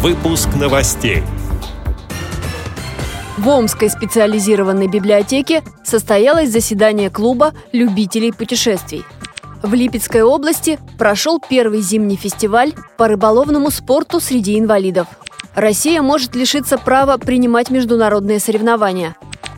Выпуск новостей. В Омской специализированной библиотеке состоялось заседание клуба любителей путешествий. В Липецкой области прошел первый зимний фестиваль по рыболовному спорту среди инвалидов. Россия может лишиться права принимать международные соревнования.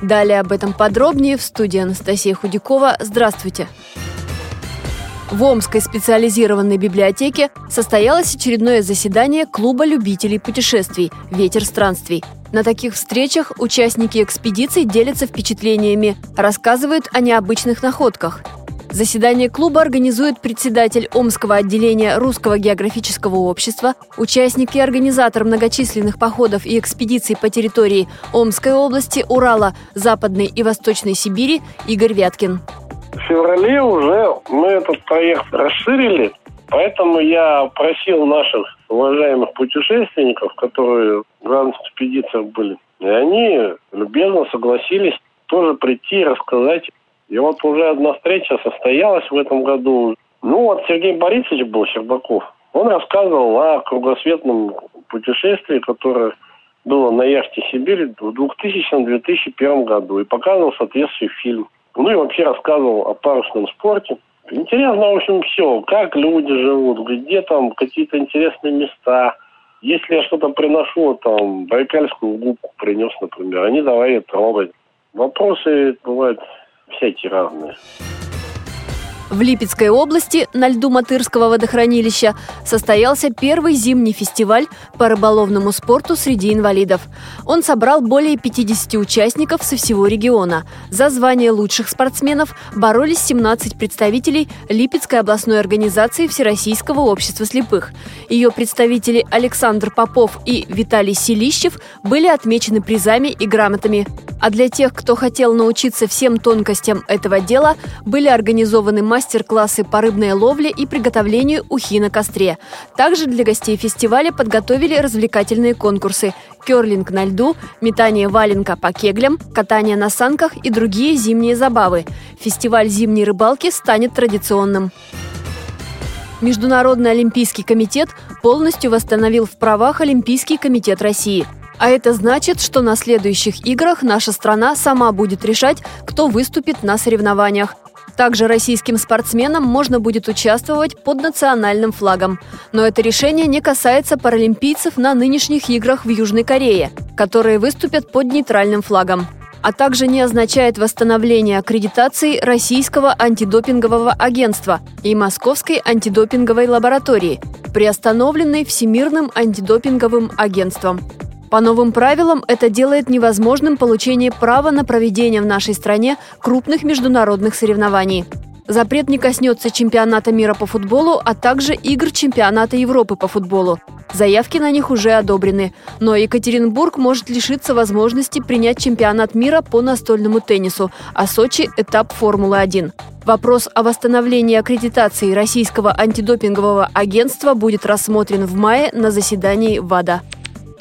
Далее об этом подробнее в студии Анастасия Худякова. Здравствуйте! В Омской специализированной библиотеке состоялось очередное заседание Клуба любителей путешествий «Ветер странствий». На таких встречах участники экспедиций делятся впечатлениями, рассказывают о необычных находках. Заседание клуба организует председатель Омского отделения Русского географического общества, участник и организатор многочисленных походов и экспедиций по территории Омской области, Урала, Западной и Восточной Сибири Игорь Вяткин. В феврале уже мы этот проект расширили, поэтому я просил наших уважаемых путешественников, которые в главных экспедициях были, и они любезно согласились тоже прийти и рассказать. И вот уже одна встреча состоялась в этом году. Ну вот Сергей Борисович был, Щербаков, он рассказывал о кругосветном путешествии, которое было на яхте «Сибирь» в 2000-2001 году и показывал соответствующий фильм. Ну и вообще рассказывал о парусном спорте. Интересно, в общем, все. Как люди живут, где там какие-то интересные места. Если я что-то приношу, там, байкальскую губку принес, например, они давай трогать. Вопросы бывают всякие разные. В Липецкой области на льду Матырского водохранилища состоялся первый зимний фестиваль по рыболовному спорту среди инвалидов. Он собрал более 50 участников со всего региона. За звание лучших спортсменов боролись 17 представителей Липецкой областной организации Всероссийского общества слепых. Ее представители Александр Попов и Виталий Селищев были отмечены призами и грамотами. А для тех, кто хотел научиться всем тонкостям этого дела, были организованы мастер-классы по рыбной ловле и приготовлению ухи на костре. Также для гостей фестиваля подготовили развлекательные конкурсы – керлинг на льду, метание валенка по кеглям, катание на санках и другие зимние забавы. Фестиваль зимней рыбалки станет традиционным. Международный олимпийский комитет полностью восстановил в правах Олимпийский комитет России – а это значит, что на следующих играх наша страна сама будет решать, кто выступит на соревнованиях. Также российским спортсменам можно будет участвовать под национальным флагом. Но это решение не касается паралимпийцев на нынешних играх в Южной Корее, которые выступят под нейтральным флагом а также не означает восстановление аккредитации Российского антидопингового агентства и Московской антидопинговой лаборатории, приостановленной Всемирным антидопинговым агентством. По новым правилам это делает невозможным получение права на проведение в нашей стране крупных международных соревнований. Запрет не коснется чемпионата мира по футболу, а также игр чемпионата Европы по футболу. Заявки на них уже одобрены. Но Екатеринбург может лишиться возможности принять чемпионат мира по настольному теннису, а Сочи – этап Формулы-1. Вопрос о восстановлении аккредитации Российского антидопингового агентства будет рассмотрен в мае на заседании ВАДА.